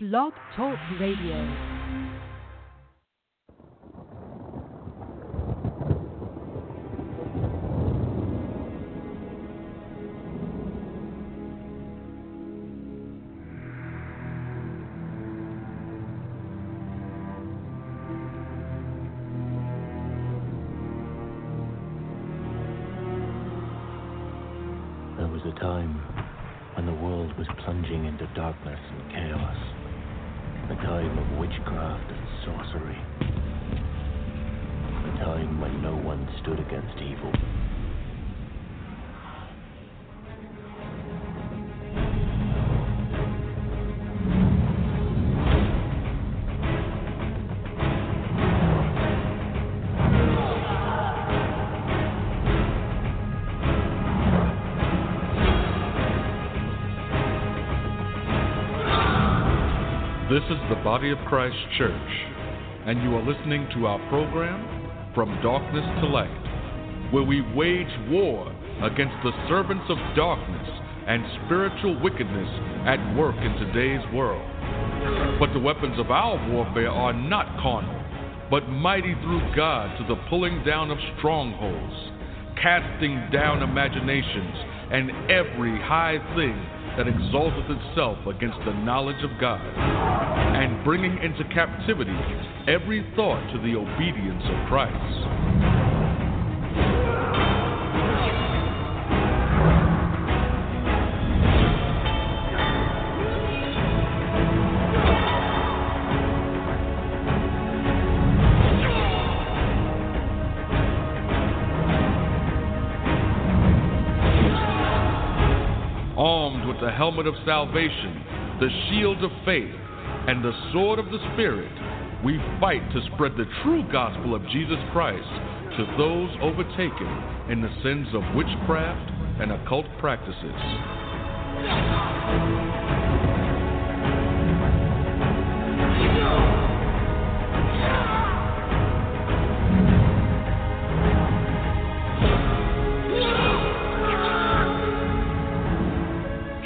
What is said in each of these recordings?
Blog Talk Radio. Against evil. This is the Body of Christ Church, and you are listening to our program, From Darkness to Light, where we wage war against the servants of darkness and spiritual wickedness at work in today's world. But the weapons of our warfare are not carnal, but mighty through God to the pulling down of strongholds, casting down imaginations and every high thing that exalteth itself against the knowledge of God, and bringing into captivity every thought to the obedience of Christ. Armed with the helmet of salvation, the shield of faith, and the sword of the Spirit, we fight to spread the true gospel of Jesus Christ to those overtaken in the sins of witchcraft and occult practices.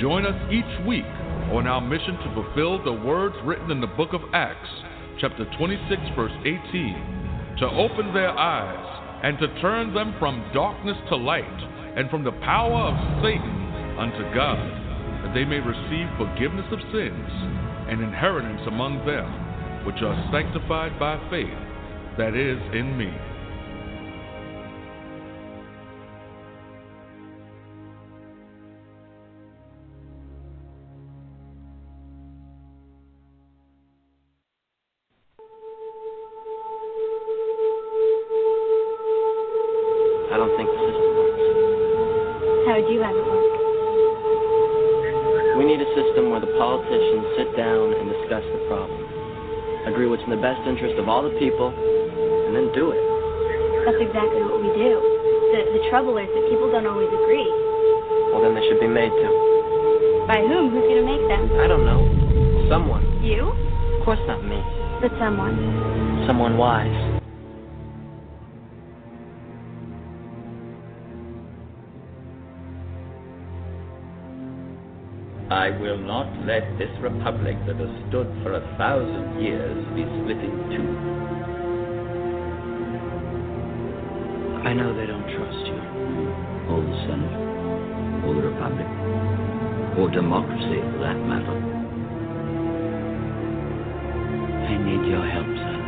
Join us each week on our mission to fulfill the words written in the book of Acts, chapter 26, verse 18, to open their eyes and to turn them from darkness to light and from the power of Satan unto God, that they may receive forgiveness of sins and inheritance among them which are sanctified by faith that is in me. People, and then do it. That's exactly what we do. The, the trouble is that people don't always agree. Well, then they should be made to. By whom? Who's going to make them? I don't know. Someone. You? Of course not me. But someone. Someone wise. I will not let this republic that has stood for a thousand years be split in two. I know they don't trust you. Or the Senate, or the Republic, or democracy for that matter. I need your help, son.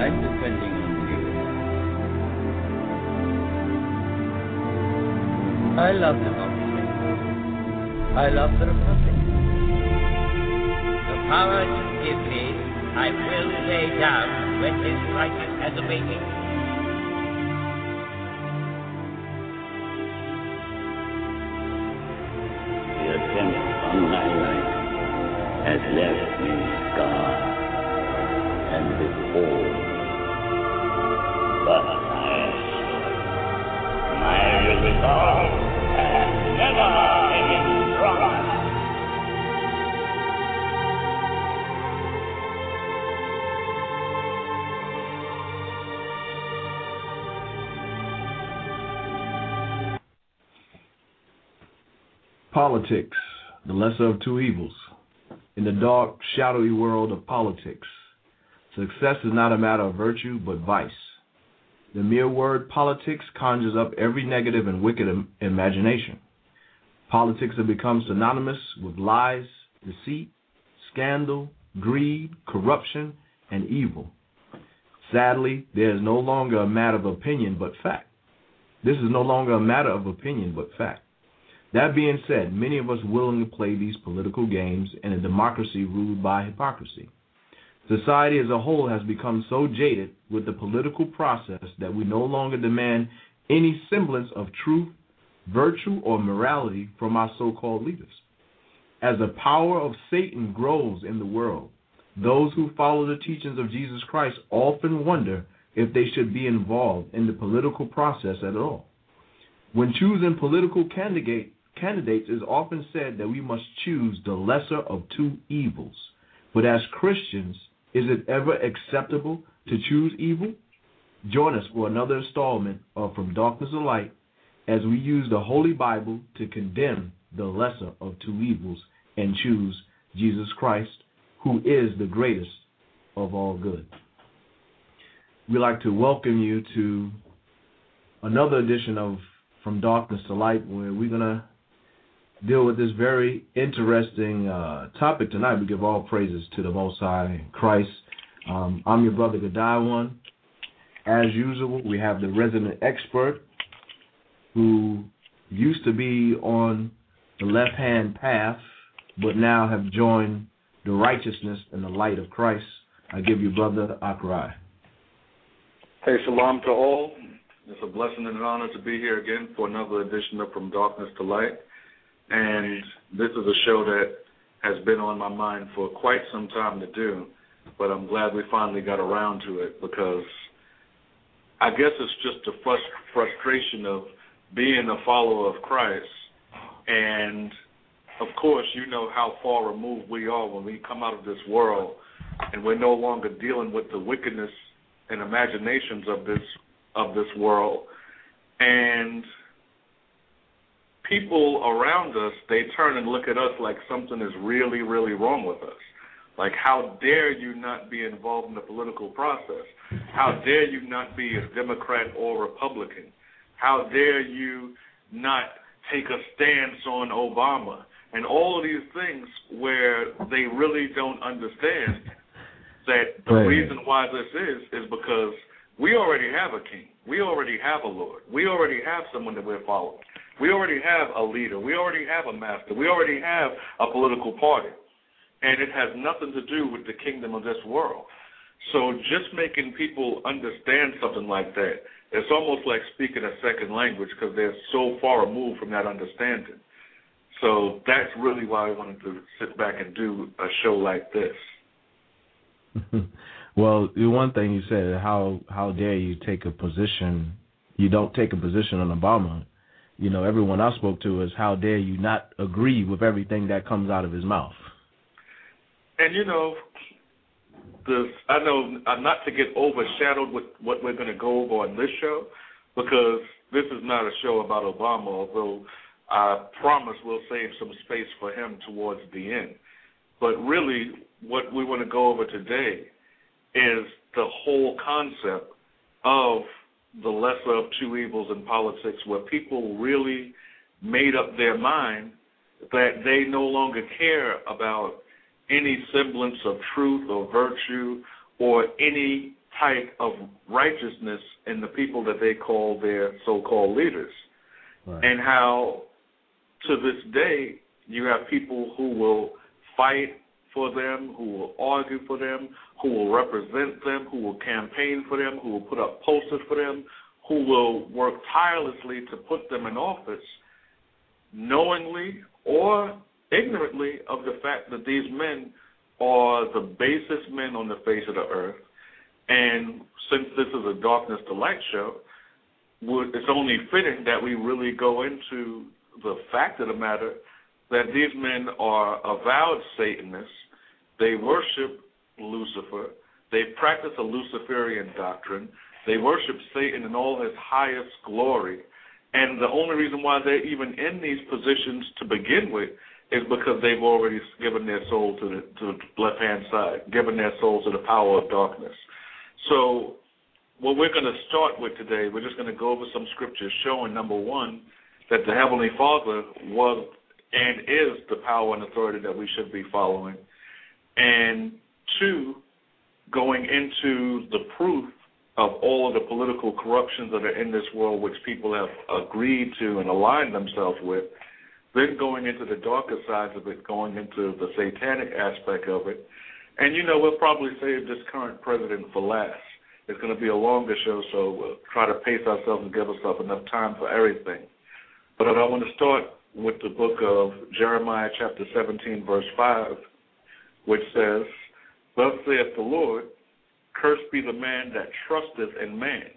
I'm depending on you. I love democracy. I love the Republic. The power you give me, I will lay down when this crisis has abated. Politics, the lesser of two evils. in the dark, shadowy world of politics. Success is not a matter of virtue, but vice. The mere word politics conjures up every negative and wicked Im- imagination. Politics have become synonymous with lies, deceit, scandal, greed, corruption, and evil. Sadly, there is no longer a matter of opinion but fact. This is no longer a matter of opinion but fact. That being said, many of us willingly play these political games in a democracy ruled by hypocrisy. Society as a whole has become so jaded with the political process that we no longer demand any semblance of truth, virtue, or morality from our so called leaders. As the power of Satan grows in the world, those who follow the teachings of Jesus Christ often wonder if they should be involved in the political process at all. When choosing political candidate, candidates, it is often said that we must choose the lesser of two evils. But as Christians, is it ever acceptable to choose evil? Join us for another installment of From Darkness to Light as we use the Holy Bible to condemn the lesser of two evils and choose Jesus Christ, who is the greatest of all good. We'd like to welcome you to another edition of From Darkness to Light, where we're going to deal with this very interesting uh, topic tonight. We give all praises to the Most High Christ. Um, I'm your brother Godwin. As usual, we have the resident expert who used to be on the left hand path, but now have joined the righteousness and the light of Christ. I give you brother Akrai. Hey, shalom to all. It's a blessing and an honor to be here again for another edition of From Darkness to Light. And this is a show that has been on my mind for quite some time to do, but I'm glad we finally got around to it because I guess it's just a frust- frustration of being a follower of Christ. And of course, you know how far removed we are when we come out of this world and we're no longer dealing with the wickedness and imaginations of this of this world. And people around us, they turn and look at us like something is really, really wrong with us. Like, how dare you not be involved in the political process? How dare you not be a Democrat or Republican? How dare you not take a stance on Obama? And all of these things where they really don't understand that the Right. reason why this is is because we already have a king. We already have a Lord. We already have someone that we're following. We already have a leader. We already have a master. We already have a political party. And it has nothing to do with the kingdom of this world. So just making people understand something like that, it's almost like speaking a second language because they're so far removed from that understanding. So that's really why I wanted to sit back and do a show like this. well, the one thing you said, how how dare you take a position? You don't take a position on Obama. You know, everyone I spoke to is how dare you not agree with everything that comes out of his mouth. And you know, this I know uh, not to get overshadowed with what we're going to go over on this show, because this is not a show about Obama. Although I promise we'll save some space for him towards the end. But really, what we want to go over today is the whole concept of the lesser of two evils in politics, where people really made up their mind that they no longer care about any semblance of truth or virtue or any type of righteousness in the people that they call their so called leaders. Right. And how to this day you have people who will fight for them, who will argue for them, who will represent them, who will campaign for them, who will put up posters for them, who will work tirelessly to put them in office, knowingly or ignorantly of the fact that these men are the basest men on the face of the earth. And since this is a darkness to light show, it's only fitting that we really go into the fact of the matter that these men are avowed Satanists. They worship Lucifer. They practice a Luciferian doctrine. They worship Satan in all his highest glory. And the only reason why they're even in these positions to begin with is because they've already given their soul to the to the left hand side, given their soul to the power of darkness. So what we're going to start with today, we're just going to go over some scriptures showing number one that the Heavenly Father was and is the power and authority that we should be following, and two, going into the proof of all of the political corruptions that are in this world, which people have agreed to and aligned themselves with, then going into the darker sides of it, going into the satanic aspect of it. And, you know, we'll probably save this current president for last. It's going to be a longer show, so we'll try to pace ourselves and give ourselves enough time for everything. But I want to start with the book of Jeremiah, chapter 17, verse 5, which says, Thus saith the Lord, Cursed be the man that trusteth in man,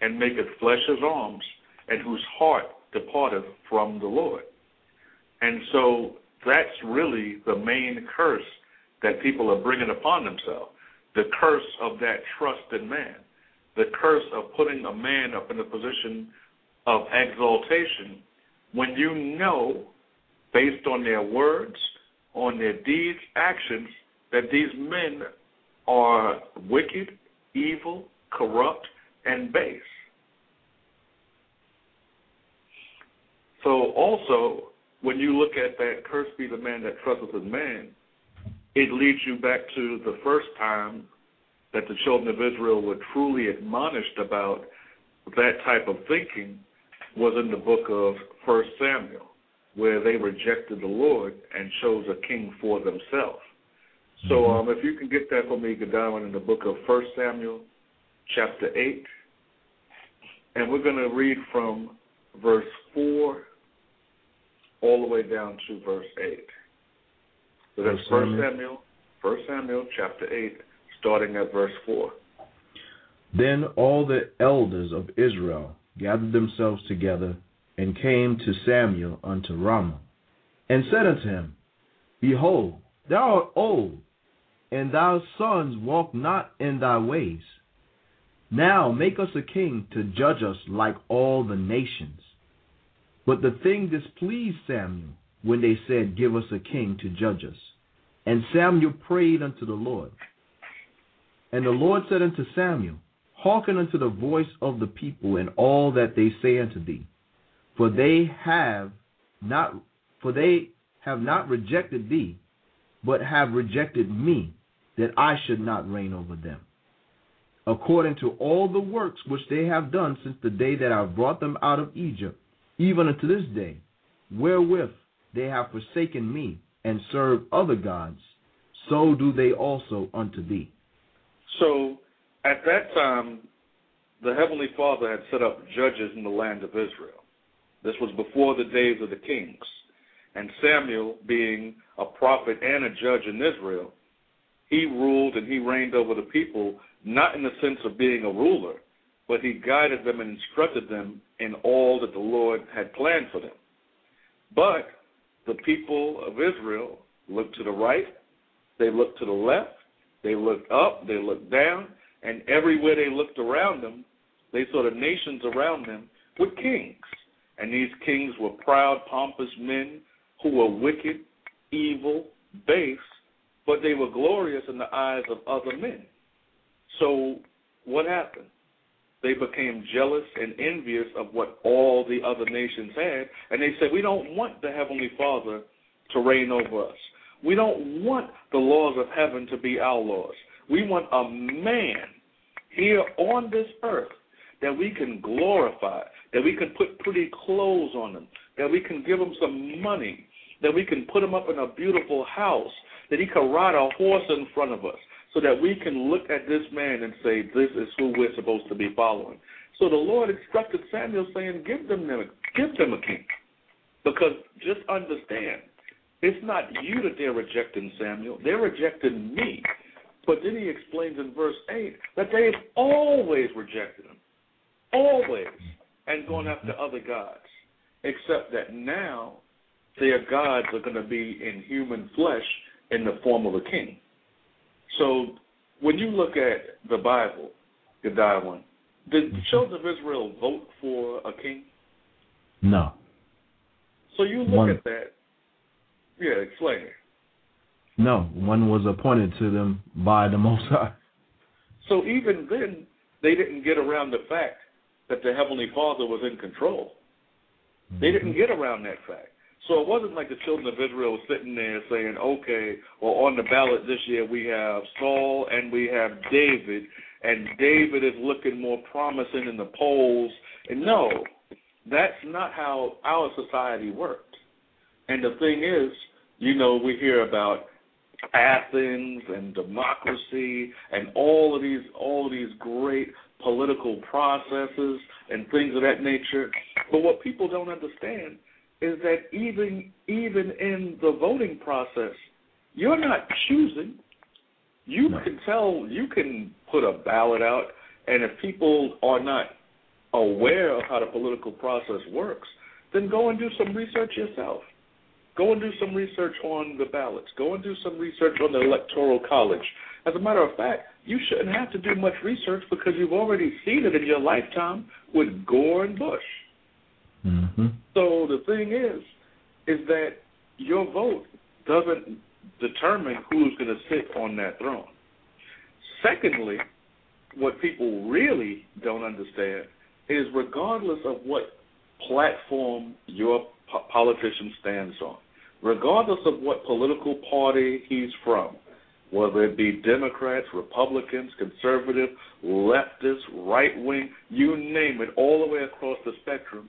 and maketh flesh his arms, and whose heart departeth from the Lord. And so that's really the main curse that people are bringing upon themselves the curse of that trust in man, the curse of putting a man up in a position of exaltation when you know, based on their words, on their deeds, actions, that these men are wicked, evil, corrupt, and base. So also, when you look at that, cursed be the man that trusteth in man, it leads you back to the first time that the children of Israel were truly admonished about that type of thinking was in the book of First Samuel, where they rejected the Lord and chose a king for themselves. So Mm-hmm. um, if you can get that for me, Godwin, in the book of First Samuel, chapter 8, and we're going to read from verse 4 all the way down to verse 8. So that's First. Samuel, First Samuel, chapter 8, starting at verse 4. Then all the elders of Israel gathered themselves together and came to Samuel unto Ramah, and said unto him, Behold, thou art old, and thy sons walk not in thy ways. Now make us a king to judge us like all the nations. But the thing displeased Samuel when they said, Give us a king to judge us. And Samuel prayed unto the Lord. And the Lord said unto Samuel, Hearken unto the voice of the people and all that they say unto thee, for they have not for they have not rejected thee, but have rejected me, that I should not reign over them. According to all the works which they have done since the day that I brought them out of Egypt, even unto this day, wherewith they have forsaken me and served other gods, so do they also unto thee. So at that time, the Heavenly Father had set up judges in the land of Israel. This was before the days of the kings. And Samuel, being a prophet and a judge in Israel, he ruled and he reigned over the people, not in the sense of being a ruler, but he guided them and instructed them in all that the Lord had planned for them. But the people of Israel looked to the right, they looked to the left, they looked up, they looked down, and everywhere they looked around them, they saw the nations around them with kings. And these kings were proud, pompous men who were wicked, evil, base, but they were glorious in the eyes of other men. So what happened? They became jealous and envious of what all the other nations had, and they said, We don't want the Heavenly Father to reign over us. We don't want the laws of heaven to be our laws. We want a man here on this earth that we can glorify, that we can put pretty clothes on them, that we can give them some money, that we can put them up in a beautiful house, that he can ride a horse in front of us, so that we can look at this man and say, This is who we're supposed to be following. So the Lord instructed Samuel saying, Give them give them a king. Because just understand, it's not you that they're rejecting, Samuel. They're rejecting me. But then he explains in verse 8 that they've always rejected him. Always. And going after other gods. Except that now their gods are going to be in human flesh in the form of a king. So when you look at the Bible, Godwin, did the children of Israel vote for a king? No. So you look One- at that, Yeah, explain it. No, one was appointed to them by the Most High. So even then, they didn't get around the fact that the Heavenly Father was in control. They didn't mm-hmm. get around that fact. So it wasn't like the children of Israel sitting there saying, okay, well, on the ballot this year we have Saul and we have David, and David is looking more promising in the polls. And no, that's not how our society worked. And the thing is, you know, we hear about Athens and democracy and all of these all of these great political processes and things of that nature. But what people don't understand is that even even in the voting process, you're not choosing. You can tell you can put a ballot out and if people are not aware of how the political process works, then go and do some research yourself. Go and do some research on the ballots. Go and do some research on the electoral college. As a matter of fact, you shouldn't have to do much research because you've already seen it in your lifetime with Gore and Bush. Mm-hmm. So the thing is, is that your vote doesn't determine who's going to sit on that throne. Secondly, what people really don't understand is regardless of what platform your po- politician stands on, regardless of what political party he's from, whether it be Democrats, Republicans, conservative, leftist, right wing, you name it, all the way across the spectrum,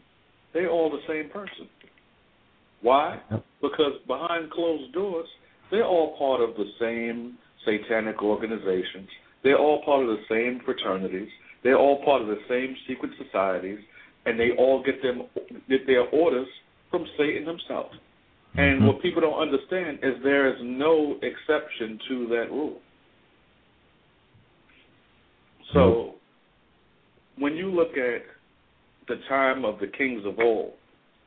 they're all the same person. Why? Because behind closed doors, they're all part of the same satanic organizations. They're all part of the same fraternities. They're all part of the same secret societies, and they all get them get their orders from Satan himself. And Mhm. what people don't understand is there is no exception to that rule. So, when you look at the time of the kings of old,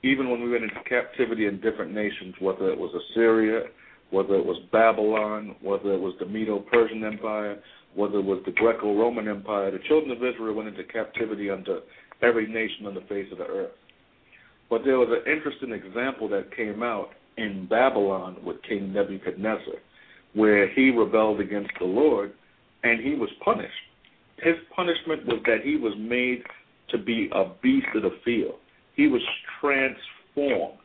even when we went into captivity in different nations, whether it was Assyria, whether it was Babylon, whether it was the Medo Persian Empire, whether it was the Greco Roman Empire, the children of Israel went into captivity under every nation on the face of the earth. But there was an interesting example that came out in Babylon with King Nebuchadnezzar, where he rebelled against the Lord and he was punished. His punishment was that he was made to be a beast of the field. He was transformed.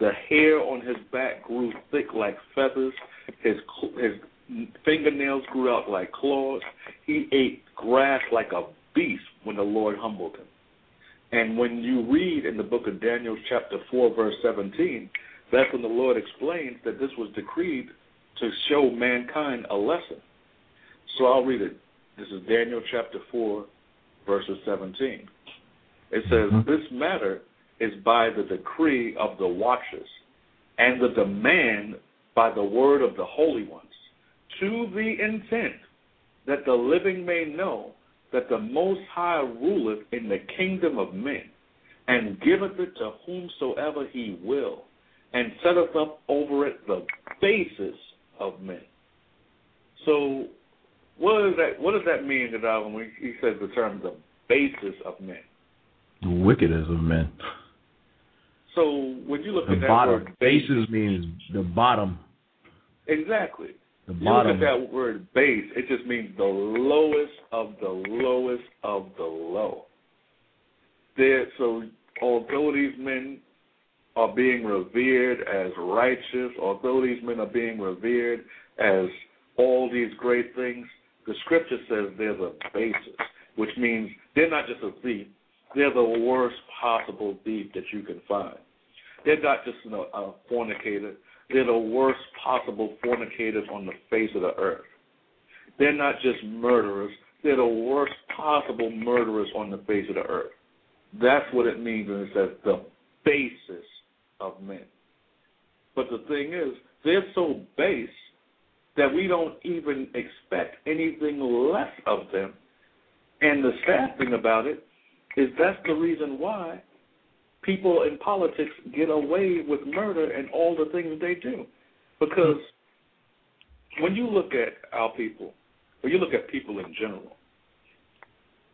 The hair on his back grew thick like feathers. His his fingernails grew out like claws. He ate grass like a beast when the Lord humbled him. And when you read in the book of Daniel, chapter 4, verse 17, that's when the Lord explains that this was decreed to show mankind a lesson. So I'll read it. This is Daniel chapter 4, verses 17. It says, Mhm. This matter is by the decree of the watchers and the demand by the word of the holy ones, to the intent that the living may know that the Most High ruleth in the kingdom of men, and giveth it to whomsoever he will, and setteth up over it the basis of men. So, what does that what does that mean, Gadal, when he says the term the basis of men? The wickedness of men. So when you look The at that bottom. word basis, Basis means the bottom. exactly. The You bottom. look at that word base, it just means the lowest of the lowest of the low. There, so although these men are being revered as righteous, although these men are being revered as all these great things, the scripture says they're the basis, which means they're not just a thief, they're the worst possible thief that you can find. They're not just you know, a fornicator, they're the worst possible fornicators on the face of the earth. They're not just murderers, they're the worst possible murderers on the face of the earth. That's what it means when it says the basis of men. But the thing is, they're so base that we don't even expect anything less of them. And the sad thing about it is that's the reason why people in politics get away with murder and all the things they do. Because when you look at our people, or you look at people in general,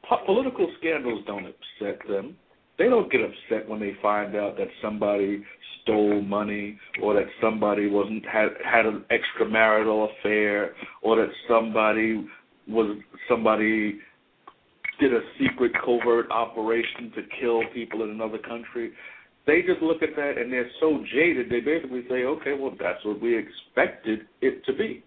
po- political scandals don't upset them. They don't get upset when they find out that somebody stole money or that somebody wasn't had had an extramarital affair or that somebody was somebody did a secret covert operation to kill people in another country. They just look at that and they're so jaded they basically say, Okay, well that's what we expected it to be.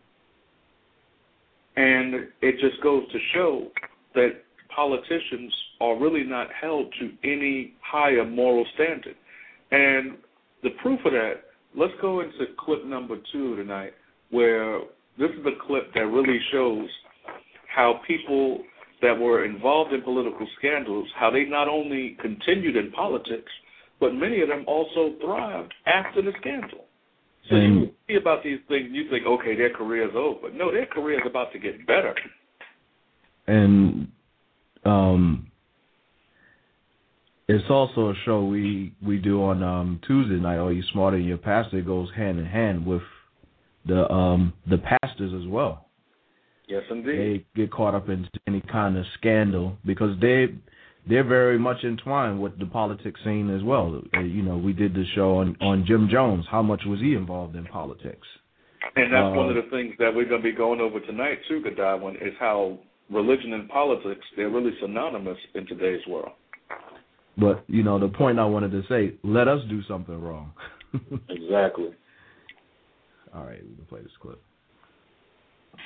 And it just goes to show that politicians are really not held to any higher moral standard. And the proof of that, let's go into clip number two tonight, where this is a clip that really shows how people that were involved in political scandals, how they not only continued in politics, but many of them also thrived after the scandal. So you see about these things, you think, okay, their career's over. No, their career is about to get better. And um, it's also a show we we do on um, Tuesday night. Are you smarter than your pastor? It goes hand in hand with the um, the pastors as well. Yes, indeed. They get caught up in any kind of scandal because they they're very much entwined with the politics scene as well. Uh, you know, we did the show on on Jim Jones. How much was he involved in politics? And that's uh, one of the things that we're going to be going over tonight too, Godwin, is how religion and politics they're really synonymous in today's world. But you know, the point I wanted to say: let us do something wrong. exactly. All right, we can play this clip.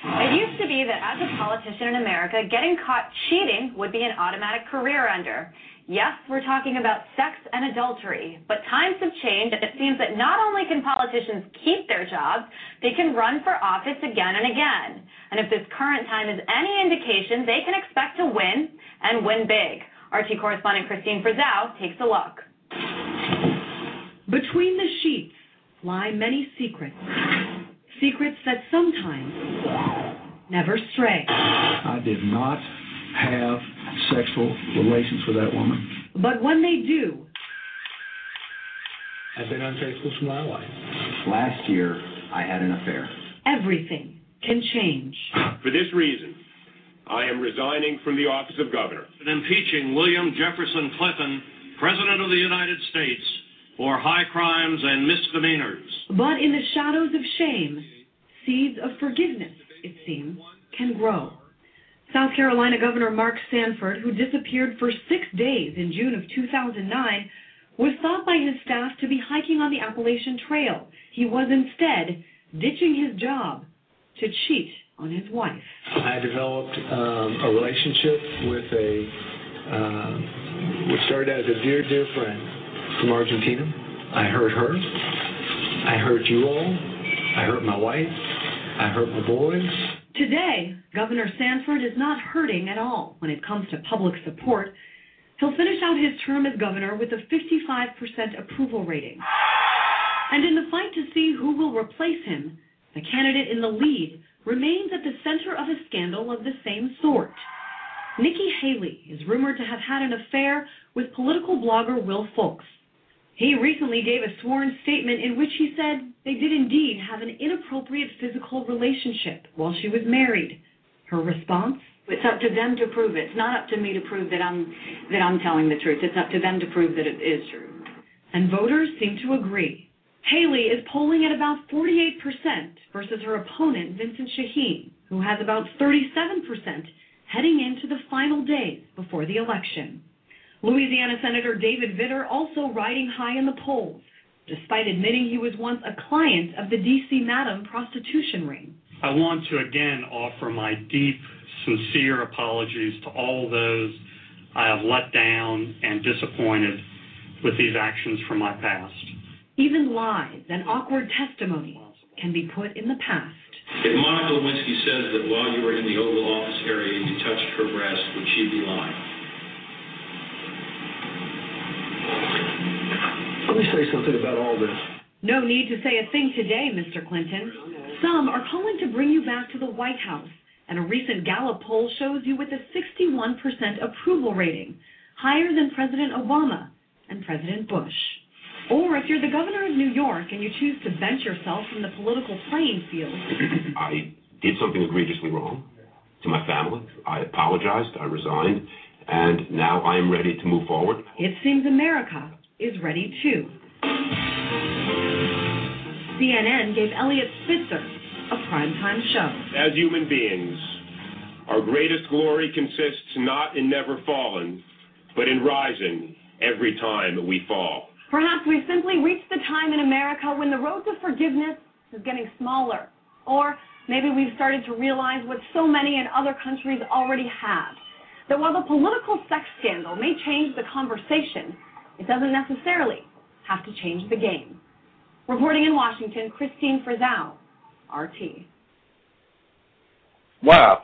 It used to be that as a politician in America, getting caught cheating would be an automatic career ender. Yes, we're talking about sex and adultery, but times have changed. And it seems that not only can politicians keep their jobs, they can run for office again and again. And if this current time is any indication, they can expect to win and win big. RT correspondent Kristine Frazao takes a look. Between the sheets lie many secrets secrets that sometimes never stray. I did not have sexual relations with that woman. But when they do, I've been unfaithful to my wife. Last year, I had an affair. Everything can change. For this reason, I am resigning from the office of governor. And impeaching William Jefferson Clinton, President of the United States, for high crimes and misdemeanors. But in the shadows of shame, seeds of forgiveness, it seems, can grow. South Carolina Governor Mark Sanford, who disappeared for six days in June of 2009, was thought by his staff to be hiking on the Appalachian Trail. He was instead ditching his job to cheat on his wife. I developed um, a relationship with a, uh, which started as a dear, dear friend from Argentina. I hurt her. I hurt you all. I hurt my wife. I hurt my boys. Today, Governor Sanford is not hurting at all when it comes to public support. He'll finish out his term as governor with a 55% approval rating. And in the fight to see who will replace him, the candidate in the lead remains at the center of a scandal of the same sort. Nikki Haley is rumored to have had an affair with political blogger Will Folks. He recently gave a sworn statement in which he said they did indeed have an inappropriate physical relationship while she was married. Her response? It's up to them to prove it. It's not up to me to prove that I'm that I'm telling the truth. It's up to them to prove that it is true. And voters seem to agree. Haley is polling at about 48% versus her opponent Vincent Sheheen, who has about 37% heading into the final days before the election. Louisiana Senator David Vitter also riding high in the polls, despite admitting he was once a client of the D.C. Madam prostitution ring. I want to again offer my deep, sincere apologies to all those I have let down and disappointed with these actions from my past. Even lies and awkward testimony can be put in the past. If Monica Lewinsky says that while you were in the Oval Office area you touched her breast, would she be lying? Let me say something about all this. No need to say a thing today, Mr. Clinton. Some are calling to bring you back to the White House, and a recent Gallup poll shows you with a 61% approval rating, higher than President Obama and President Bush. Or if you're the governor of New York and you choose to bench yourself from the political playing field. I did something egregiously wrong to my family. I apologized. I resigned and now I am ready to move forward. It seems America is ready too. CNN gave Eliot Spitzer a primetime show. As human beings, our greatest glory consists not in never falling, but in rising every time we fall. Perhaps we've simply reached the time in America when the road to forgiveness is getting smaller. Or maybe we've started to realize what so many in other countries already have that while the political sex scandal may change the conversation, it doesn't necessarily have to change the game. Reporting in Washington, Kristine Frazao, RT. Wow.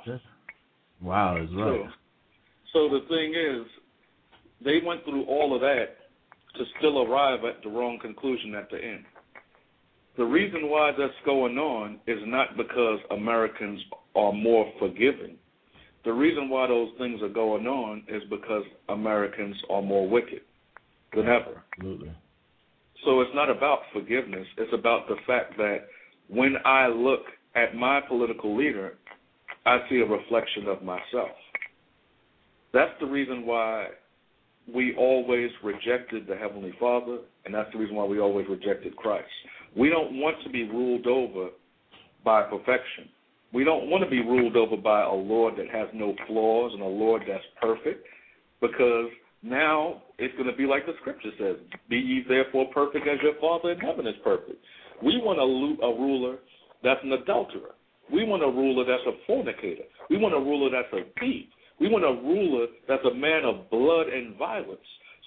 Wow, is right. So, so the thing is, they went through all of that to still arrive at the wrong conclusion at the end. The reason why that's going on is not because Americans are more forgiving. The reason why those things are going on is because Americans are more wicked than ever. Absolutely. So it's not about forgiveness. It's about the fact that when I look at my political leader, I see a reflection of myself. That's the reason why we always rejected the Heavenly Father, and that's the reason why we always rejected Christ. We don't want to be ruled over by perfection. We don't want to be ruled over by a Lord that has no flaws and a Lord that's perfect, because now it's going to be like the scripture says Be ye therefore perfect as your Father in heaven is perfect. We want a, a ruler that's an adulterer. We want a ruler that's a fornicator. We want a ruler that's a thief. We want a ruler that's a man of blood and violence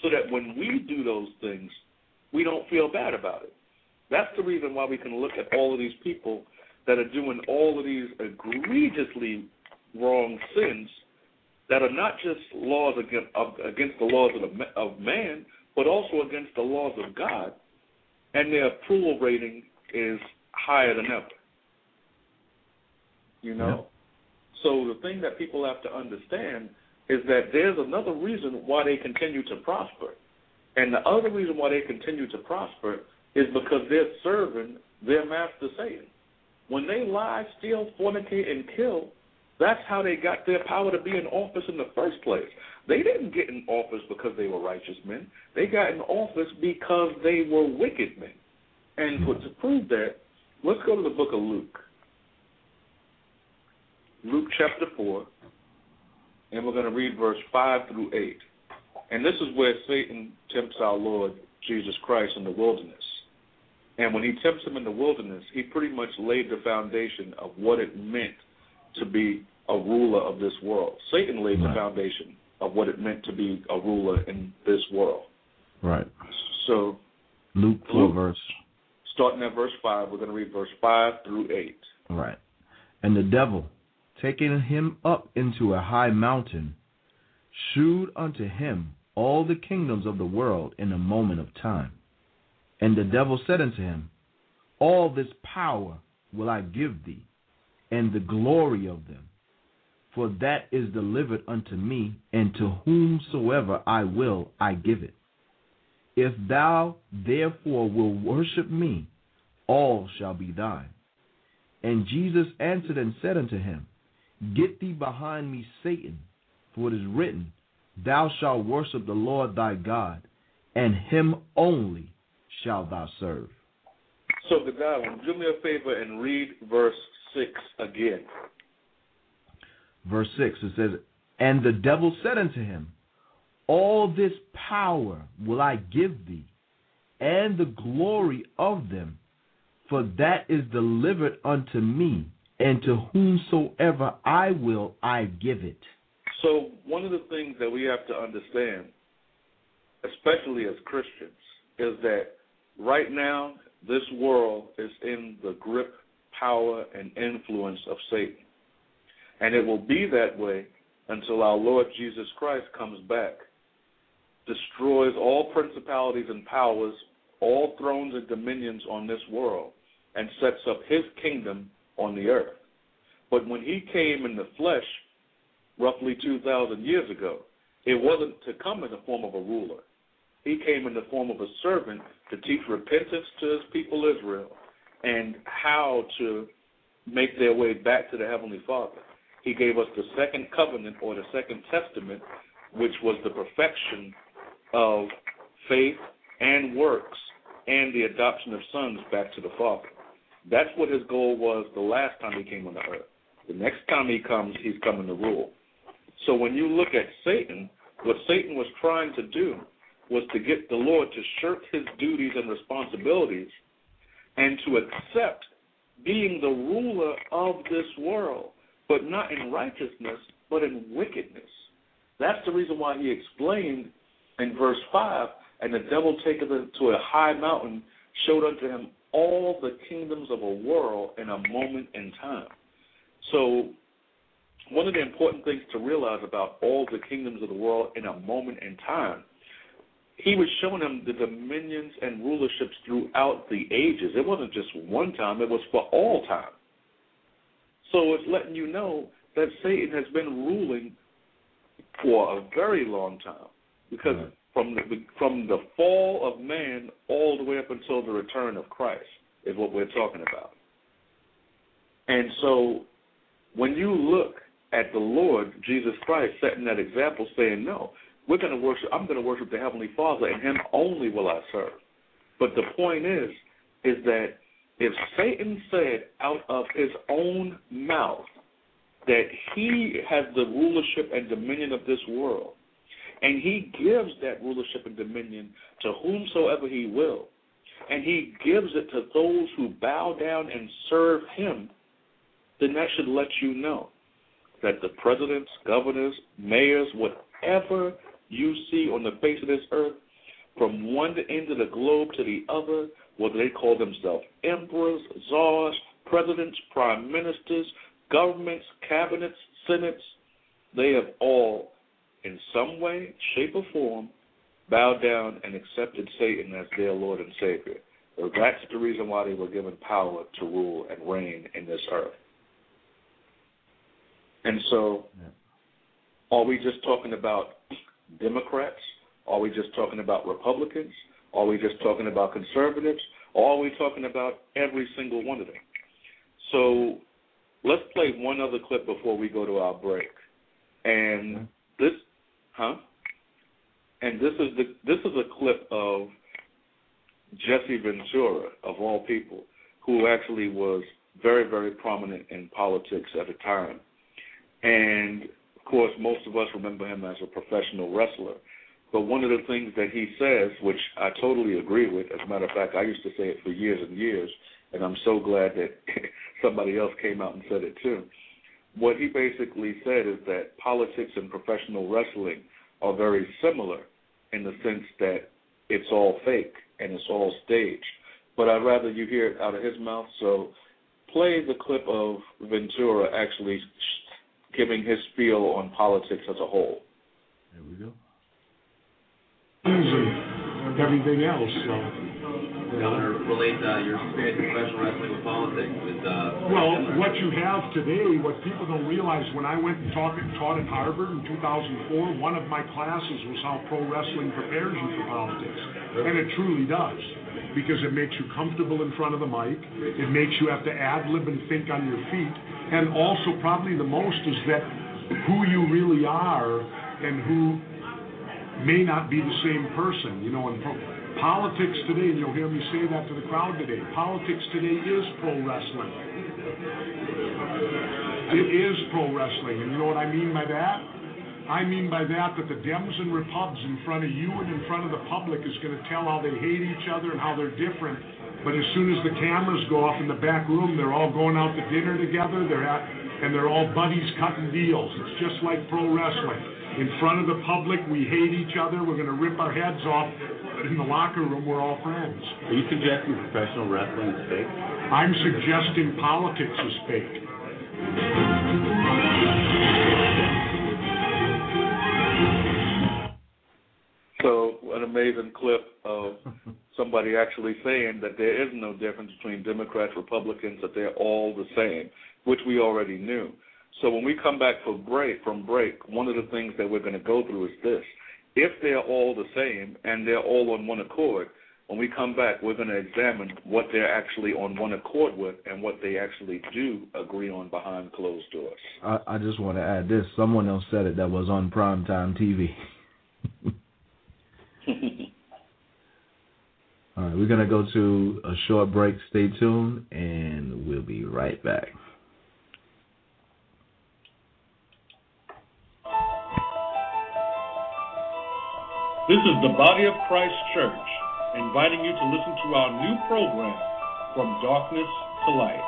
so that when we do those things, we don't feel bad about it. That's the reason why we can look at all of these people that are doing all of these egregiously wrong sins that are not just laws against, against the laws of, the, of man, but also against the laws of God, and their approval rating is higher than ever. You know? So the thing that people have to understand is that there's another reason why they continue to prosper. And the other reason why they continue to prosper is because they're serving their master Satan. When they lie, steal, fornicate, and kill, that's how they got their power to be in office in the first place. They didn't get in office because they were righteous men. They got in office because they were wicked men. And to prove that, let's go to the book of Luke. Luke chapter 4, and we're going to read verse 5 through 8. And this is where Satan tempts our Lord Jesus Christ in the wilderness. And when he tempts him in the wilderness, he pretty much laid the foundation of what it meant to be a ruler of this world. Satan laid right. the foundation of what it meant to be a ruler in this world. Right. So, Luke 4, Luke, verse. Starting at verse 5, we're going to read verse 5 through 8. Right. And the devil, taking him up into a high mountain, shewed unto him all the kingdoms of the world in a moment of time. And the devil said unto him, All this power will I give thee, and the glory of them. For that is delivered unto me, and to whomsoever I will I give it. If thou therefore wilt worship me, all shall be thine. And Jesus answered and said unto him, Get thee behind me, Satan, for it is written, Thou shalt worship the Lord thy God, and him only shalt thou serve. So, the God, do me a favor and read verse 6 again. Verse 6, it says, And the devil said unto him, All this power will I give thee, and the glory of them, for that is delivered unto me and to whomsoever I will, I give it. So, one of the things that we have to understand, especially as Christians, is that right now, this world is in the grip, power, and influence of Satan. And it will be that way until our Lord Jesus Christ comes back, destroys all principalities and powers, all thrones and dominions on this world, and sets up his kingdom on the earth. But when he came in the flesh, roughly 2,000 years ago, it wasn't to come in the form of a ruler. He came in the form of a servant to teach repentance to his people Israel and how to make their way back to the Heavenly Father. He gave us the second covenant or the second testament which was the perfection of faith and works and the adoption of sons back to the Father. That's what his goal was the last time he came on the earth. The next time he comes, he's coming to rule. So when you look at Satan, what Satan was trying to do was to get the Lord to shirk his duties and responsibilities and to accept being the ruler of this world, but not in righteousness, but in wickedness. That's the reason why he explained in verse 5 and the devil taketh him to a high mountain, showed unto him all the kingdoms of a world in a moment in time. So, one of the important things to realize about all the kingdoms of the world in a moment in time, he was showing him the dominions and rulerships throughout the ages. It wasn't just one time, it was for all time. So, it's letting you know that Satan has been ruling for a very long time because from the from the fall of man all the way up until the return of Christ is what we're talking about. And so when you look at the Lord Jesus Christ setting that example saying, No, we're gonna worship I'm gonna worship the Heavenly Father and him only will I serve. But the point is is that if Satan said out of his own mouth that he has the rulership and dominion of this world, and he gives that rulership and dominion to whomsoever he will. And he gives it to those who bow down and serve him. Then that should let you know that the presidents, governors, mayors, whatever you see on the face of this earth, from one end of the globe to the other, whether they call themselves emperors, czars, presidents, prime ministers, governments, cabinets, senates, they have all in some way, shape, or form, bowed down and accepted Satan as their Lord and Savior. So that's the reason why they were given power to rule and reign in this earth. And so, are we just talking about Democrats? Are we just talking about Republicans? Are we just talking about conservatives? Or are we talking about every single one of them? So, let's play one other clip before we go to our break. And mm-hmm. this Huh? And this is the this is a clip of Jesse Ventura, of all people, who actually was very, very prominent in politics at the time. And of course, most of us remember him as a professional wrestler. But one of the things that he says, which I totally agree with, as a matter of fact, I used to say it for years and years, and I'm so glad that somebody else came out and said it too what he basically said is that politics and professional wrestling are very similar in the sense that it's all fake and it's all staged. But I'd rather you hear it out of his mouth. So play the clip of Ventura actually giving his spiel on politics as a whole. There we go. everything else. So. Governor, relate uh, your experience in professional wrestling with politics. With, uh, well, what you have today, what people don't realize, when I went and taught, taught at Harvard in 2004, one of my classes was how pro wrestling prepares you for politics. And it truly does. Because it makes you comfortable in front of the mic. It makes you have to ad lib and think on your feet. And also, probably the most, is that who you really are and who may not be the same person. You know, in pro- Politics today, and you'll hear me say that to the crowd today, politics today is pro wrestling. It is pro wrestling. And you know what I mean by that? I mean by that that the Dems and Repubs in front of you and in front of the public is going to tell how they hate each other and how they're different. But as soon as the cameras go off in the back room, they're all going out to dinner together. They're at, and they're all buddies cutting deals. It's just like pro wrestling. In front of the public, we hate each other. We're going to rip our heads off but in the locker room, we're all friends. Are you suggesting professional wrestling is fake? I'm suggesting politics is fake. So, an amazing clip of somebody actually saying that there is no difference between Democrats, Republicans, that they're all the same, which we already knew. So when we come back for break from break, one of the things that we're going to go through is this if they're all the same and they're all on one accord, When we come back, we're going to examine what they're actually on one accord with and what they actually do agree on behind closed doors. I, I just want to add this. Someone else said it that was on primetime TV. All right, we're going to go to a short break. Stay tuned, and we'll be right back. This is the Body of Christ Church inviting you to listen to our new program, From Darkness to Light,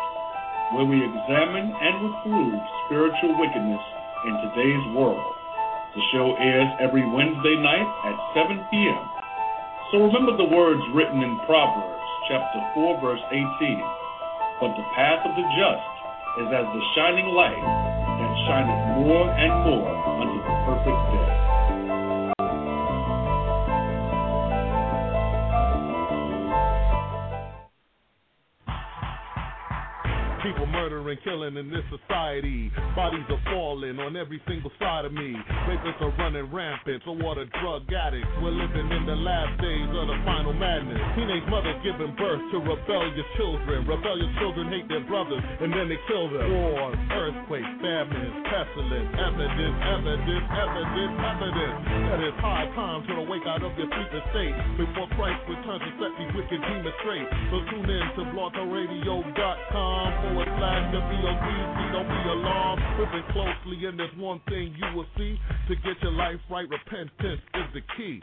where we examine and reprove spiritual wickedness in today's world. The show airs every Wednesday night at 7 p.m. So remember the words written in Proverbs chapter 4 verse 18. But the path of the just is as the shining light that shineth more and more People murdering, killing in this society. Bodies are falling on every single side of me. Rapists are running rampant, so what a drug addicts? We're living in the last days of the final madness. Teenage mothers giving birth to rebellious children. Rebellious children hate their brothers, and then they kill them. Wars, earthquakes, famines, pestilence, evidence, evidence, evidence, evidence. That it's high time to wake out of your sleeping state before Christ returns to set these wicked demons straight. So tune in to blogtalkradio.com forward slash WOTC. Don't be alarmed. Listen closely, and there's one thing you will see. To get your life right, repentance is the key.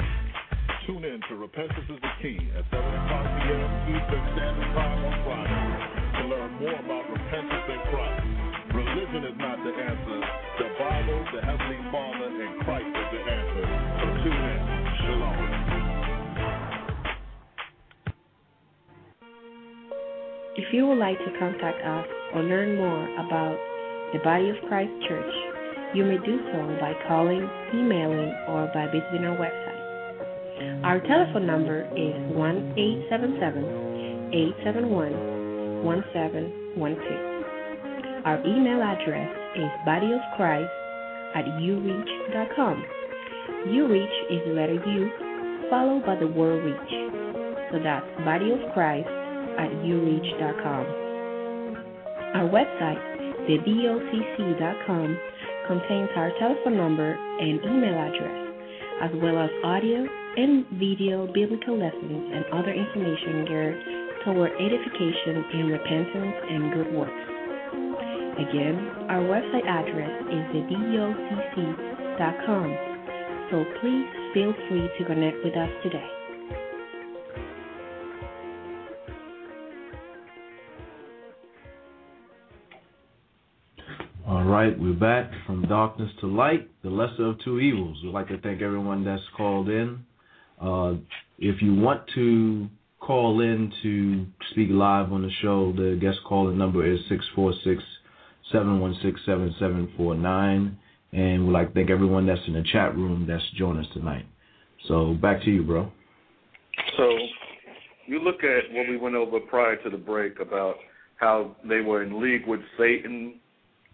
Tune in to Repentance is the Key at 7 o'clock p.m. Eastern Standard Time on Friday to learn more about repentance in Christ. Religion is not the answer. The Bible, the Heavenly Father, and Christ If you would like to contact us or learn more about the Body of Christ Church, you may do so by calling, emailing, or by visiting our website. Our telephone number is 1 877 871 1712. Our email address is bodyofchrist at ureach.com. Ureach is the letter U followed by the word reach. So that's body of Christ at ureach.com. Our website, thebocc.com, contains our telephone number and email address, as well as audio and video biblical lessons and other information geared toward edification in repentance and good works. Again, our website address is thebocc.com, so please feel free to connect with us today. Right, we're back from darkness to light, the lesser of two evils. We'd like to thank everyone that's called in. Uh, if you want to call in to speak live on the show, the guest calling number is 646 716 7749. And we'd like to thank everyone that's in the chat room that's joined us tonight. So back to you, bro. So you look at what we went over prior to the break about how they were in league with Satan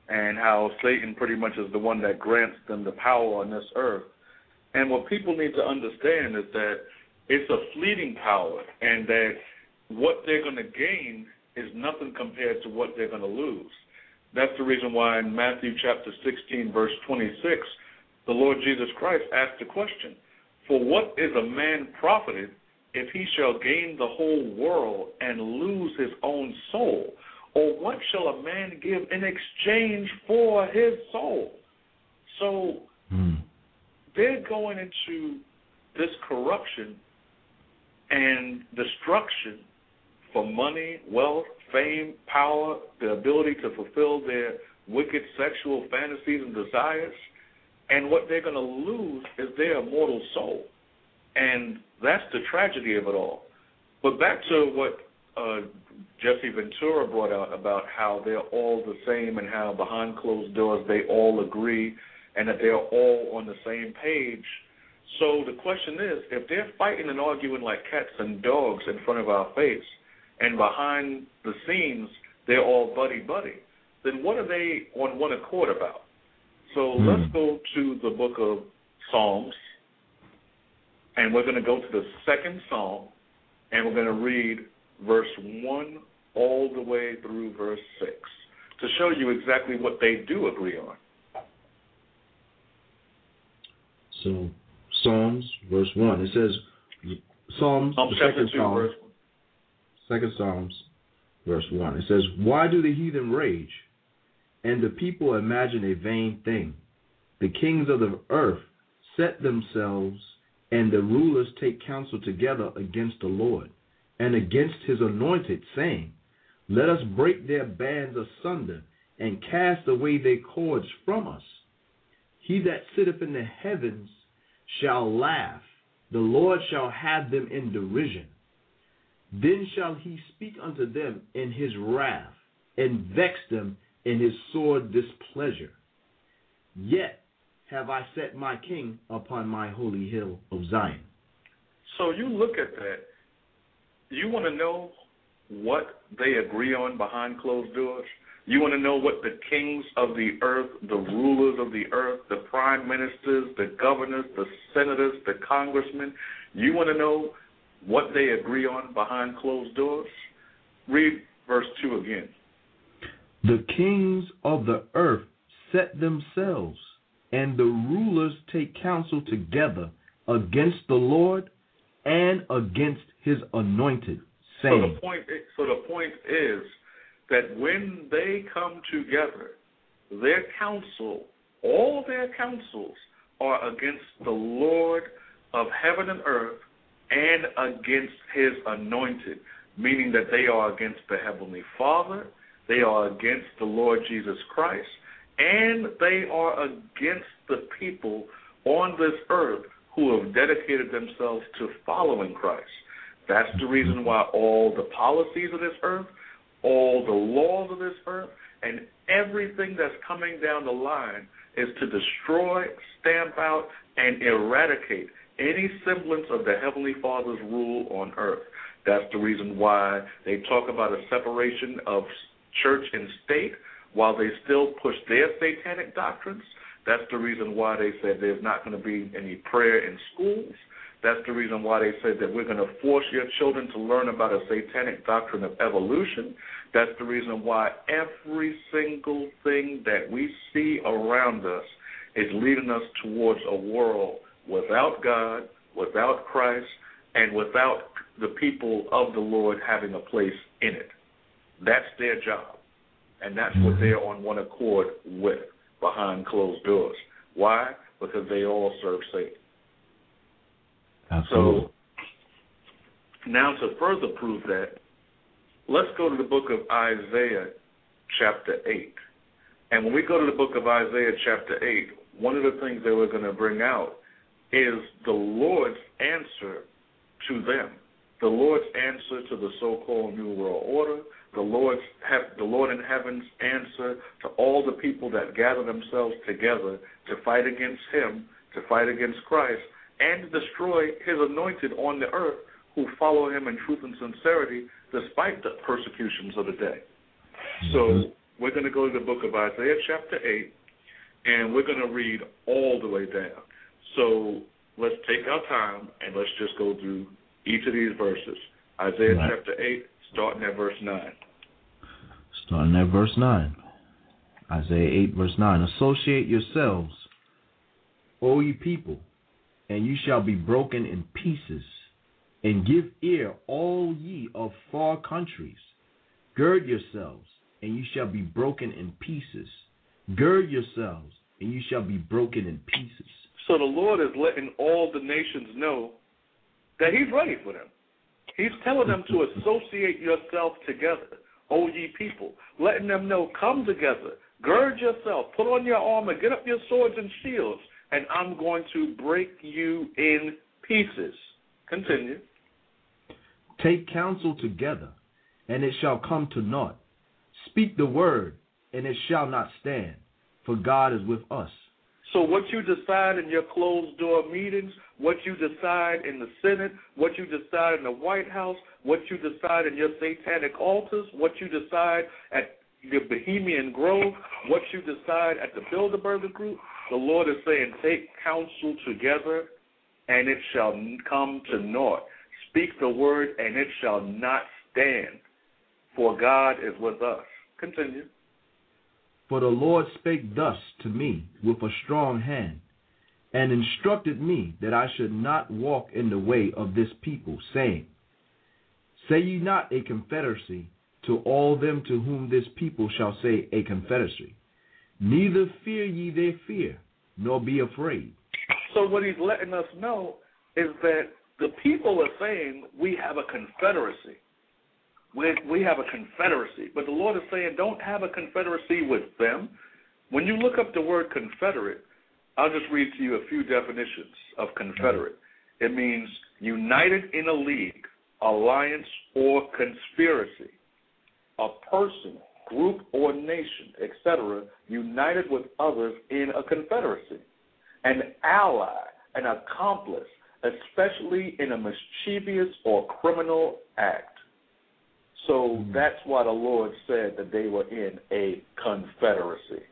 and how Satan pretty much is the one that grants them the power on this earth. And what people need to understand is that it's a fleeting power and that what they're going to gain is nothing compared to what they're going to lose. That's the reason why in Matthew chapter 16, verse 26, the Lord Jesus Christ asked the question For what is a man profited if he shall gain the whole world and lose his own soul? Or what shall a man give in exchange for his soul? So hmm. they're going into this corruption and destruction for money, wealth, fame, power, the ability to fulfill their wicked sexual fantasies and desires. And what they're going to lose is their immortal soul. And that's the tragedy of it all. But back to what uh, Jesse Ventura brought out about how they're all the same and how behind closed doors they all agree and that they're all on the same page. So the question is, if they're fighting and arguing like cats and dogs in front of our face, and behind the scenes they're all buddy buddy, then what are they on one accord about? So let's go to the book of Psalms, and we're going to go to the second Psalm, and we're going to read verse 1 all the way through verse 6 to show you exactly what they do agree on. So, Psalms, verse 1. It says, Psalms, the second 2, Psalm, verse second Psalms, verse 1. It says, Why do the heathen rage, and the people imagine a vain thing? The kings of the earth set themselves, and the rulers take counsel together against the Lord, and against his anointed, saying, Let us break their bands asunder, and cast away their cords from us. He that sitteth in the heavens shall laugh, the Lord shall have them in derision. Then shall he speak unto them in his wrath, and vex them in his sore displeasure. Yet have I set my king upon my holy hill of Zion. So you look at that. You want to know what they agree on behind closed doors? You want to know what the kings of the earth, the rulers of the earth, the prime ministers, the governors, the senators, the congressmen, you want to know what they agree on behind closed doors? Read verse 2 again. The kings of the earth set themselves, and the rulers take counsel together against the Lord and against his anointed, So the point, so the point is that when they come together, their counsel, all their counsels, are against the Lord of heaven and earth and against His anointed, meaning that they are against the heavenly Father, they are against the Lord Jesus Christ, and they are against the people on this earth who have dedicated themselves to following Christ. That's the reason why all the policies of this earth, all the laws of this earth, and everything that's coming down the line is to destroy, stamp out, and eradicate any semblance of the Heavenly Father's rule on earth. That's the reason why they talk about a separation of church and state while they still push their satanic doctrines. That's the reason why they said there's not going to be any prayer in schools. That's the reason why they said that we're going to force your children to learn about a satanic doctrine of evolution. That's the reason why every single thing that we see around us is leading us towards a world without God, without Christ, and without the people of the Lord having a place in it. That's their job. And that's what they're on one accord with behind closed doors. Why? Because they all serve Satan. Absolutely. So now to further prove that, let's go to the book of Isaiah chapter 8. And when we go to the book of Isaiah chapter 8, one of the things that we're going to bring out is the Lord's answer to them. The Lord's answer to the so-called New World Order, the Lord's the Lord in heaven's answer to all the people that gather themselves together to fight against Him, to fight against Christ, and destroy His anointed on the earth who follow Him in truth and sincerity despite the persecutions of the day. So mm-hmm. we're going to go to the book of Isaiah chapter 8, and we're going to read all the way down. So let's take our time and let's just go through each of these verses. Isaiah Right. chapter 8, starting at verse 9. Starting at verse 9. Isaiah 8, verse 9. Associate yourselves, O ye people, and you shall be broken in pieces, and give ear, all ye of far countries. Gird yourselves, and you shall be broken in pieces. Gird yourselves, and you shall be broken in pieces. So the Lord is letting all the nations know that He's ready for them. He's telling them to associate yourself together, O ye people, letting them know, come together, gird yourself, put on your armor, get up your swords and shields, and I'm going to break you in pieces. Continue. Take counsel together, and it shall come to naught. Speak the word, and it shall not stand, for God is with us. So what you decide in your closed door meetings, what you decide in the Senate, what you decide in the White House, what you decide in your satanic altars, what you decide at your Bohemian Grove, what you decide at the Bilderberger Group, the Lord is saying, take counsel together, and it shall come to naught. speak the word, and it shall not stand, for God is with us. Continue. For the Lord spake thus to me with a strong hand, and instructed me that I should not walk in the way of this people, saying, Say ye not a confederacy to all them to whom this people shall say a confederacy. Neither fear ye their fear, nor be afraid. So what he's letting us know is that the people are saying we have a confederacy. We, we have a confederacy. But the Lord is saying don't have a confederacy with them. When you look up the word confederate, I'll just read to you a few definitions of confederate. It means united in a league, alliance, or conspiracy. A person, group, or nation, etc., united with others in a confederacy. An ally, an accomplice, especially in a mischievous or criminal act. So hmm. that's why the Lord said that they were in a confederacy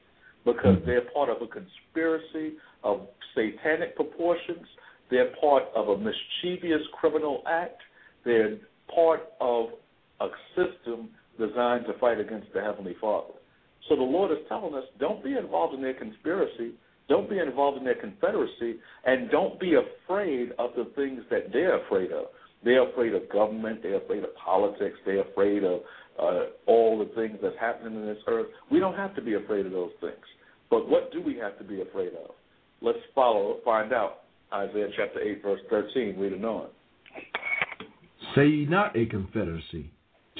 because hmm. they're part of a conspiracy of satanic proportions. They're part of a mischievous criminal act. They're part of a system designed to fight against the Heavenly Father. So the Lord is telling us don't be involved in their conspiracy, don't be involved in their confederacy, and don't be afraid of the things that they're afraid of. They're afraid of government. They're afraid of politics. They're afraid of uh, all the things that's happening in this earth. We don't have to be afraid of those things. But what do we have to be afraid of? Let's follow, find out. Isaiah chapter 8, verse 13, reading on. Say ye not a confederacy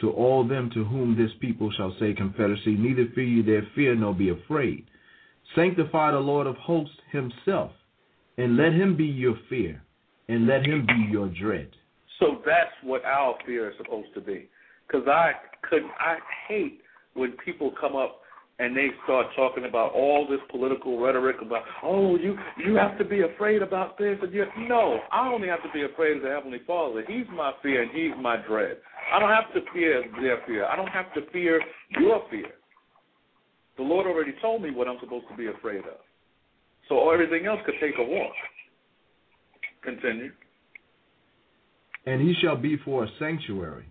to all them to whom this people shall say confederacy, neither fear ye their fear, nor be afraid. Sanctify the Lord of hosts himself, and let him be your fear, and let him be your dread. So that's what our fear is supposed to be. Because I could, I hate when people come up and they start talking about all this political rhetoric about, oh, you you have to be afraid about this and you. No, I only have to be afraid of the Heavenly Father. He's my fear and He's my dread. I don't have to fear their fear. I don't have to fear your fear. The Lord already told me what I'm supposed to be afraid of. So everything else could take a walk. Continue. And he shall be for a sanctuary,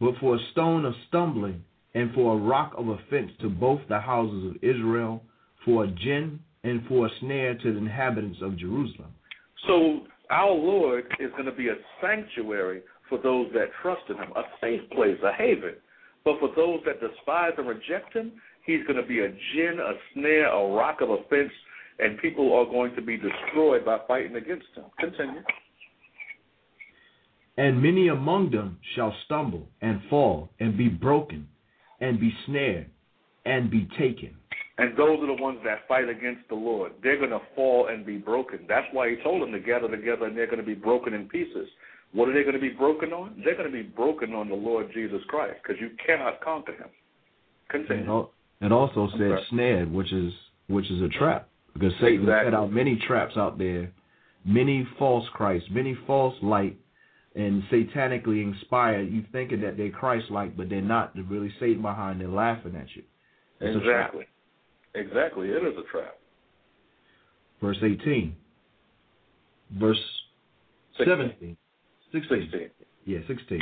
but for a stone of stumbling, and for a rock of offense to both the houses of Israel, for a gin and for a snare to the inhabitants of Jerusalem. So our Lord is going to be a sanctuary for those that trust in Him, a safe place, a haven. But for those that despise and reject Him, He's going to be a gin, a snare, a rock of offense, and people are going to be destroyed by fighting against Him. Continue. And many among them shall stumble and fall and be broken and be snared and be taken. And those are the ones that fight against the Lord. They're going to fall and be broken. That's why He told them to gather together and they're going to be broken in pieces. What are they going to be broken on? They're going to be broken on the Lord Jesus Christ because you cannot conquer Him. Continue. It also said snared, which is which is a trap because Satan Exactly. set out many traps out there, many false Christ, many false light, and satanically inspired. You thinking that they're Christ-like, but they're not. They're really Satan behind. They're laughing at you. It's. Exactly. Exactly. It is a trap. Verse 18. Verse 17. 16. 16. Yeah, 16.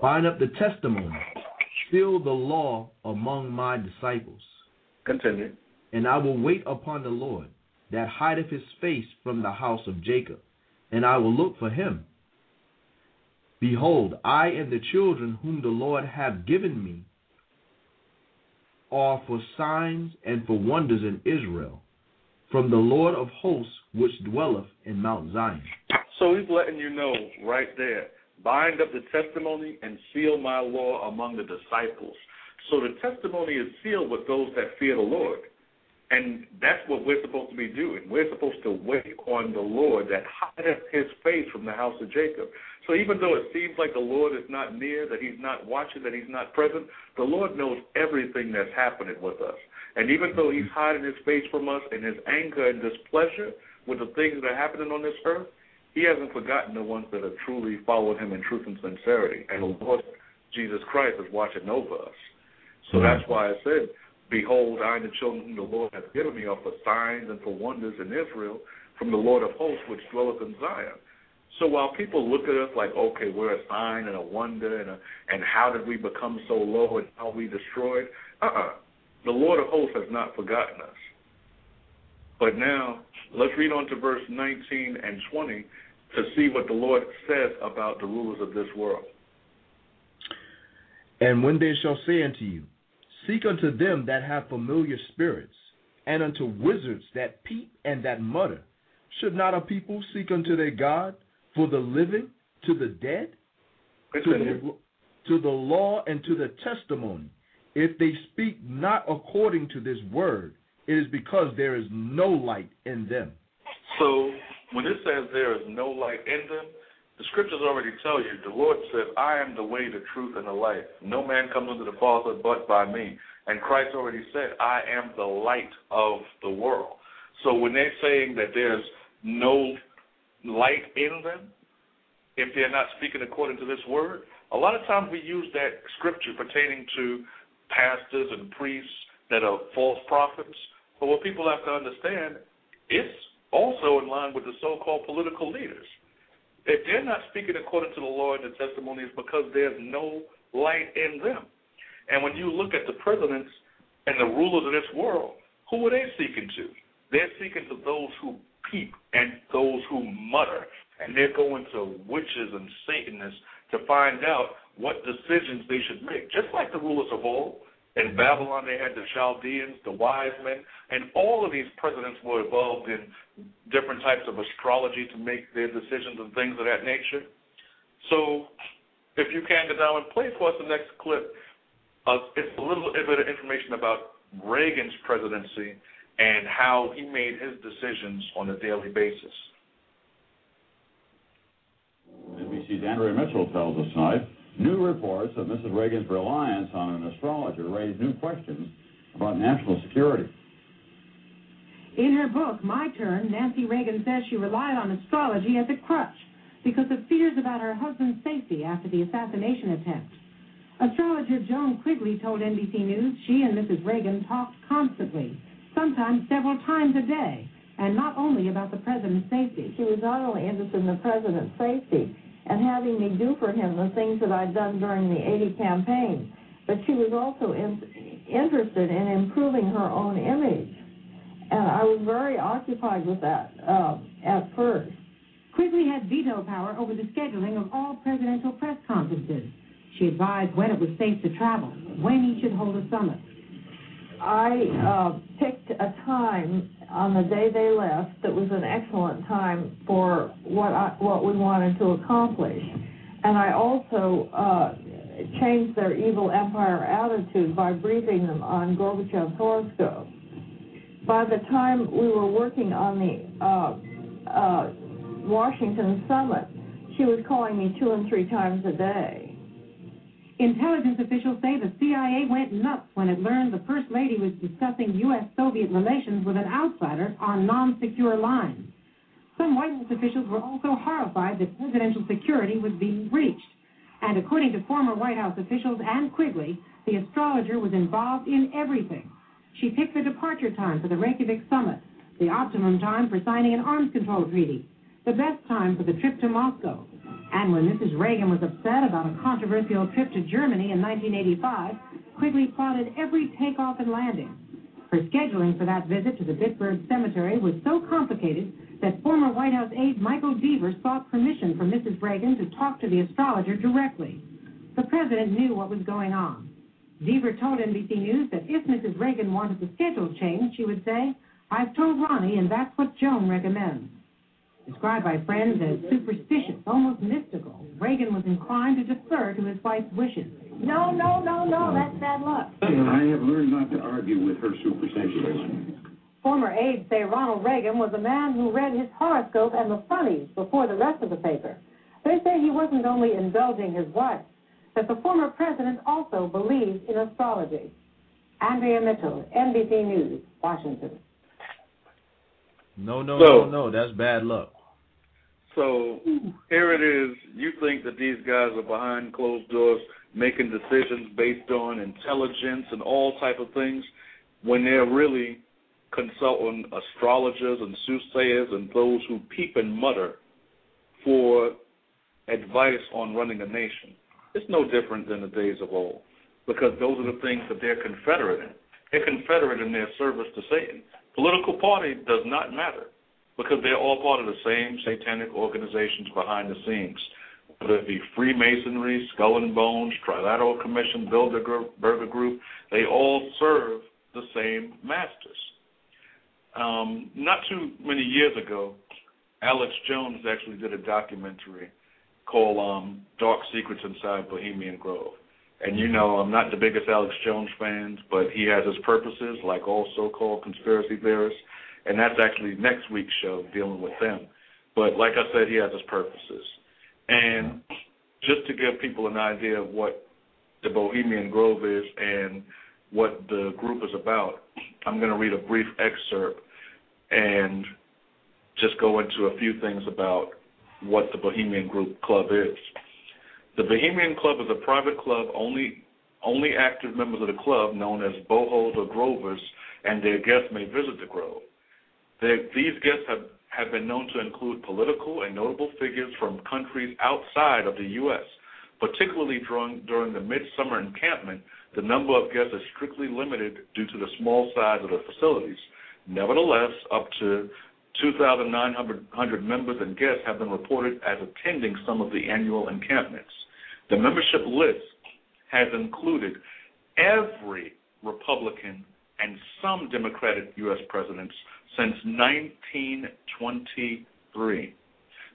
Bind up the testimony. Seal the law among my disciples. Continue. And I will wait upon the Lord that hideth his face from the house of Jacob, and I will look for him. Behold, I and the children whom the Lord hath given me are for signs and for wonders in Israel, from the Lord of hosts which dwelleth in Mount Zion. So he's letting you know right there. Bind up the testimony and seal my law among the disciples. So the testimony is sealed with those that fear the Lord. And that's what we're supposed to be doing. We're supposed to wait on the Lord that hideth his face from the house of Jacob. So even though it seems like the Lord is not near, that he's not watching, that he's not present, the Lord knows everything that's happening with us. And even though he's hiding his face from us in his anger and displeasure with the things that are happening on this earth, he hasn't forgotten the ones that have truly followed him in truth and sincerity. And the Lord Jesus Christ is watching over us. So hmm. that's why I said, Behold, I and the children whom the Lord hath given me are for signs and for wonders in Israel from the Lord of hosts which dwelleth in Zion. So while people look at us like, okay, we're a sign and a wonder, and a, and how did we become so low and how we destroyed? Uh-uh. The Lord of hosts has not forgotten us. But now, let's read on to verse 19 and 20 to see what the Lord says about the rulers of this world. And when they shall say unto you, Seek unto them that have familiar spirits, and unto wizards that peep and that mutter, should not a people seek unto their God for the living to the dead? To the, to the law and to the testimony. If they speak not according to this word, it is because there is no light in them. So when it says there is no light in them, the scriptures already tell you, the Lord said, I am the way, the truth, and the life. No man comes unto the Father but by me. And Christ already said, I am the light of the world. So when they're saying that there's no light in them, if they're not speaking according to this word, a lot of times we use that scripture pertaining to pastors and priests that are false prophets. But what people have to understand, it's also in line with the so-called political leaders. If they're not speaking according to the law and the testimony, it's because there's no light in them. And when you look at the presidents and the rulers of this world, who are they seeking to? They're seeking to those who peep and those who mutter. And they're going to witches and Satanists to find out what decisions they should make. Just like the rulers of old. In Babylon, they had the Chaldeans, the wise men, and all of these presidents were involved in different types of astrology to make their decisions and things of that nature. So, if you can go down and play for us the next clip, uh, it's a little bit of information about Reagan's presidency and how he made his decisions on a daily basis. NBC's Andrea Mitchell tells us tonight New reports of Mrs. Reagan's reliance on an astrologer raise new questions about national security. In her book, My Turn, Nancy Reagan says she relied on astrology as a crutch because of fears about her husband's safety after the assassination attempt. Astrologer Joan Quigley told NBC News she and Mrs. Reagan talked constantly, sometimes several times a day, and not only about the president's safety. She was not only interested in the president's safety, and having me do for him the things that I'd done during the 80 campaign. But she was also in, interested in improving her own image. And I was very occupied with that uh, at first. Quigley had veto power over the scheduling of all presidential press conferences. She advised when it was safe to travel, when he should hold a summit. I uh, picked a time on the day they left that was an excellent time for what I, what we wanted to accomplish. And I also uh, changed their evil empire attitude by briefing them on Gorbachev's horoscope. By the time we were working on the uh, uh, Washington summit, she was calling me two and three times a day. Intelligence officials say the CIA went nuts when it learned the First Lady was discussing U.S. Soviet relations with an outsider on non secure lines. Some White House officials were also horrified that presidential security was being breached. And according to former White House officials and Quigley, the astrologer was involved in everything. She picked the departure time for the Reykjavik summit, the optimum time for signing an arms control treaty, the best time for the trip to Moscow, and when Mrs. Reagan was upset about a controversial trip to Germany in 1985, Quigley plotted every takeoff and landing. Her scheduling for that visit to the Bitburg Cemetery was so complicated that former White House aide Michael Deaver sought permission from Mrs. Reagan to talk to the astrologer directly. The president knew what was going on. Deaver told NBC News that if Mrs. Reagan wanted the schedule changed, she would say, I've told Ronnie, and that's what Joan recommends. Described by friends as superstitious, almost mystical, Reagan was inclined to defer to his wife's wishes. No, no, no, no, that's bad luck. I have learned not to argue with her superstitions. Former aides say Ronald Reagan was a man who read his horoscope and the funnies before the rest of the paper. They say he wasn't only indulging his wife, that the former president also believed in astrology. Andrea Mitchell, NBC News, Washington. No, no, So- no, no. That's bad luck. So here it is. You think that these guys are behind closed doors making decisions based on intelligence and all type of things, when they're really consulting astrologers and soothsayers and those who peep and mutter for advice on running a nation, it's no different than the days of old because those are the things that they're confederate in. They're confederate in their service to Satan. Political party does not matter because they're all part of the same satanic organizations behind the scenes. Whether it be Freemasonry, Skull and Bones, Trilateral Commission, Bilderberger Group, they all serve the same masters. Um, not too many years ago, Alex Jones actually did a documentary called um, Dark Secrets Inside Bohemian Grove. And you know, I'm not the biggest Alex Jones fan, but he has his purposes, like all so-called conspiracy theorists. And that's actually next week's show dealing with them. But like I said, he has his purposes. And just to give people an idea of what the Bohemian Grove is and what the group is about, I'm going to read a brief excerpt and just go into a few things about what the Bohemian Group Club is. The Bohemian Club is a private club. Only only active members of the club, known as bohos or grovers, and their guests may visit the grove. They, these guests have, have been known to include political and notable figures from countries outside of the U.S. Particularly during, during the midsummer encampment, the number of guests is strictly limited due to the small size of the facilities. Nevertheless, up to 2,900 members and guests have been reported as attending some of the annual encampments. The membership list has included every Republican and some Democratic U.S. presidents since 1923.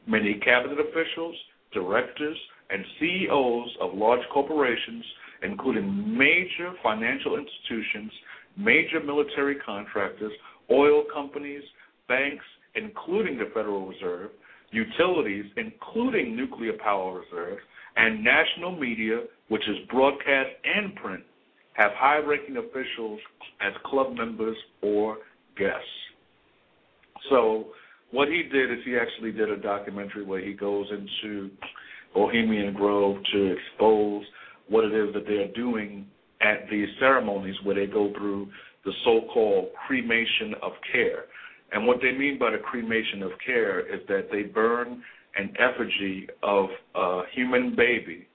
Many cabinet officials, directors, and CEOs of large corporations, including major financial institutions, major military contractors, oil companies, banks, including the Federal Reserve, utilities, including nuclear power reserve, and national media, which is broadcast and print, have high ranking officials as club members or guests. So, what he did is he actually did a documentary where he goes into Bohemian Grove to expose what it is that they're doing at these ceremonies where they go through the so called cremation of care. And what they mean by the cremation of care is that they burn an effigy of a human baby,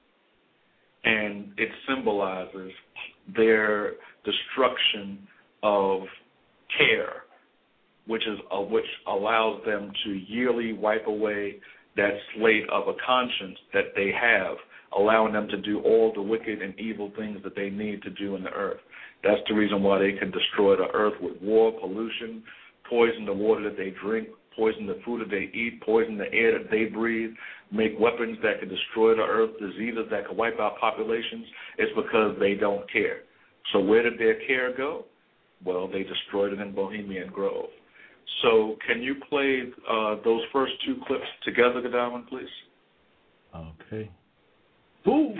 and it symbolizes their destruction of care, which is uh, which allows them to yearly wipe away that slate of a conscience that they have, allowing them to do all the wicked and evil things that they need to do in the earth. That's the reason why they can destroy the earth with war, pollution, poison the water that they drink, poison the food that they eat, poison the air that they breathe, make weapons that can destroy the earth, diseases that can wipe out populations, it's because they don't care. So where did their care go? Well, they destroyed it in Bohemian Grove. So can you play uh, those first two clips together, Godwin, please? Okay. Fools.